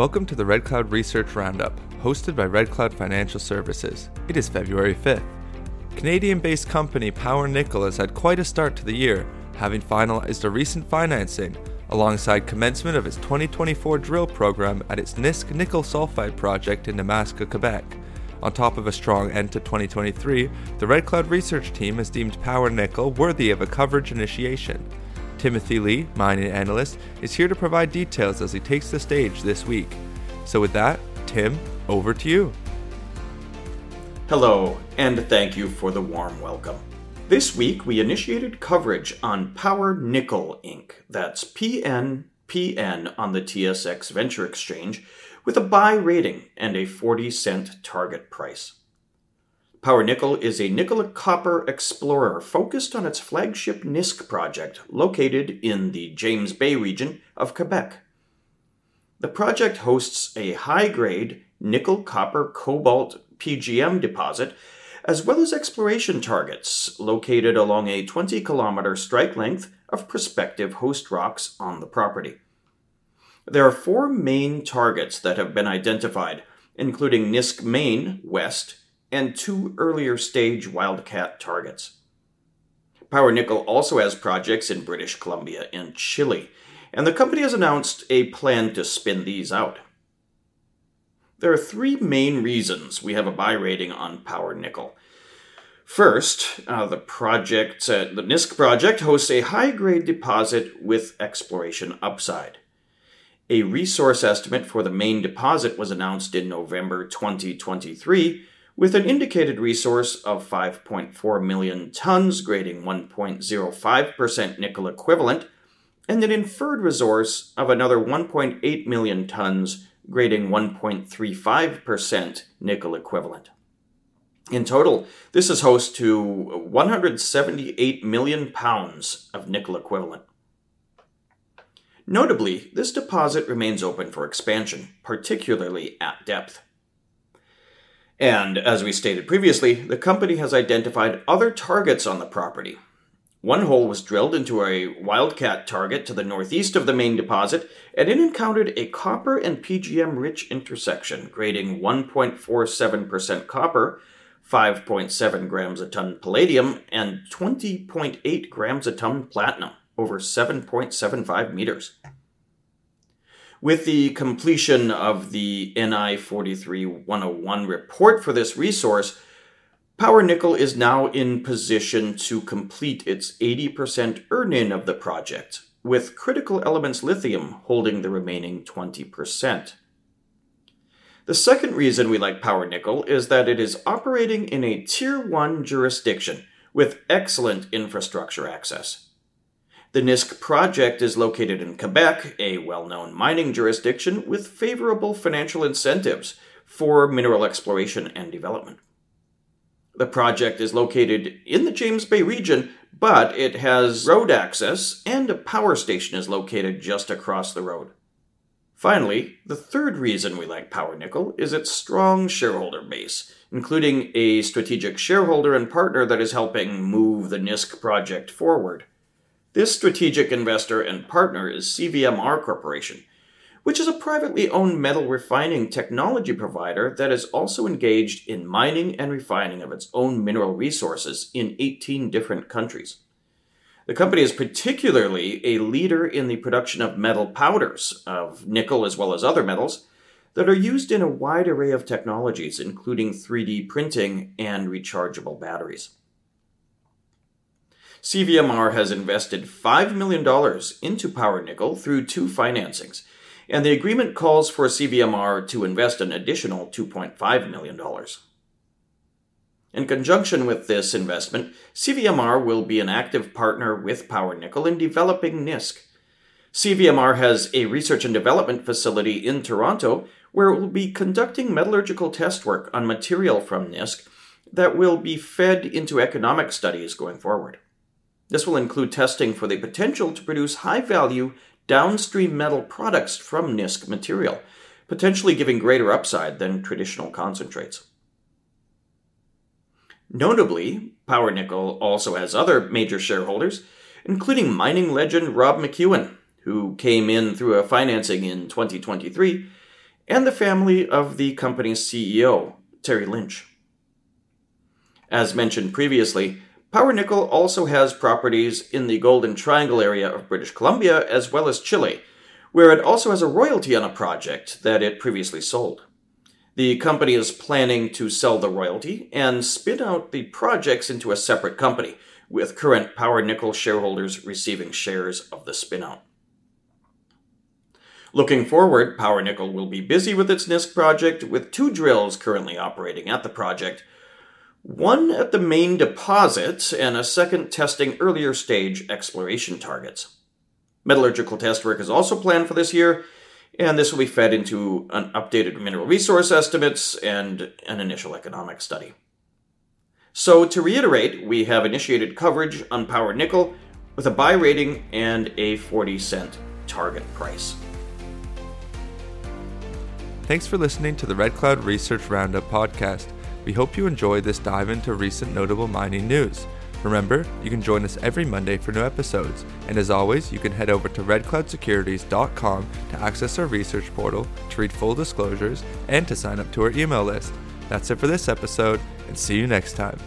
Welcome to the Red Cloud Research Roundup, hosted by Red Cloud Financial Services. It is February 5th. Canadian based company Power Nickel has had quite a start to the year, having finalized a recent financing alongside commencement of its 2024 drill program at its Nisk nickel sulfide project in Nemaska, Quebec. On top of a strong end to 2023, the Red Cloud research team has deemed Power Nickel worthy of a coverage initiation. Timothy Lee, mining analyst, is here to provide details as he takes the stage this week. So, with that, Tim, over to you. Hello, and thank you for the warm welcome. This week we initiated coverage on Power Nickel Inc., that's PNPN on the TSX Venture Exchange, with a buy rating and a 40 cent target price. Power Nickel is a nickel copper explorer focused on its flagship Nisk project located in the James Bay region of Quebec. The project hosts a high grade nickel copper cobalt PGM deposit, as well as exploration targets located along a 20 kilometer strike length of prospective host rocks on the property. There are four main targets that have been identified, including Nisk Main West and two earlier stage Wildcat targets. Power Nickel also has projects in British Columbia and Chile, and the company has announced a plan to spin these out. There are three main reasons we have a buy rating on Power Nickel. First, uh, the project, uh, the Nisk project, hosts a high grade deposit with exploration upside. A resource estimate for the main deposit was announced in November 2023 with an indicated resource of 5.4 million tons, grading 1.05% nickel equivalent, and an inferred resource of another 1.8 million tons, grading 1.35% nickel equivalent. In total, this is host to 178 million pounds of nickel equivalent. Notably, this deposit remains open for expansion, particularly at depth. And as we stated previously, the company has identified other targets on the property. One hole was drilled into a wildcat target to the northeast of the main deposit, and it encountered a copper and PGM rich intersection, grading 1.47% copper, 5.7 grams a ton palladium, and 20.8 grams a ton platinum over 7.75 meters. With the completion of the NI 43101 report for this resource, Power Nickel is now in position to complete its 80% earn in of the project, with Critical Elements Lithium holding the remaining 20%. The second reason we like Power Nickel is that it is operating in a Tier 1 jurisdiction with excellent infrastructure access. The Nisk project is located in Quebec, a well known mining jurisdiction with favorable financial incentives for mineral exploration and development. The project is located in the James Bay region, but it has road access and a power station is located just across the road. Finally, the third reason we like Power Nickel is its strong shareholder base, including a strategic shareholder and partner that is helping move the Nisk project forward. This strategic investor and partner is CVMR Corporation, which is a privately owned metal refining technology provider that is also engaged in mining and refining of its own mineral resources in 18 different countries. The company is particularly a leader in the production of metal powders, of nickel as well as other metals, that are used in a wide array of technologies, including 3D printing and rechargeable batteries. CVMR has invested $5 million into Power Nickel through two financings, and the agreement calls for CVMR to invest an additional $2.5 million. In conjunction with this investment, CVMR will be an active partner with Power Nickel in developing NISK. CVMR has a research and development facility in Toronto where it will be conducting metallurgical test work on material from NISK that will be fed into economic studies going forward. This will include testing for the potential to produce high value downstream metal products from NISK material, potentially giving greater upside than traditional concentrates. Notably, Power Nickel also has other major shareholders, including mining legend Rob McEwen, who came in through a financing in 2023, and the family of the company's CEO, Terry Lynch. As mentioned previously, Power Nickel also has properties in the Golden Triangle area of British Columbia as well as Chile, where it also has a royalty on a project that it previously sold. The company is planning to sell the royalty and spin out the projects into a separate company, with current Power Nickel shareholders receiving shares of the spinout. Looking forward, Power Nickel will be busy with its Nisk project, with two drills currently operating at the project, one at the main deposit and a second testing earlier stage exploration targets. Metallurgical test work is also planned for this year, and this will be fed into an updated mineral resource estimates and an initial economic study. So, to reiterate, we have initiated coverage on Power Nickel with a buy rating and a 40 cent target price. Thanks for listening to the Red Cloud Research Roundup podcast. We hope you enjoyed this dive into recent notable mining news. Remember, you can join us every Monday for new episodes, and as always, you can head over to redcloudsecurities.com to access our research portal, to read full disclosures, and to sign up to our email list. That's it for this episode, and see you next time.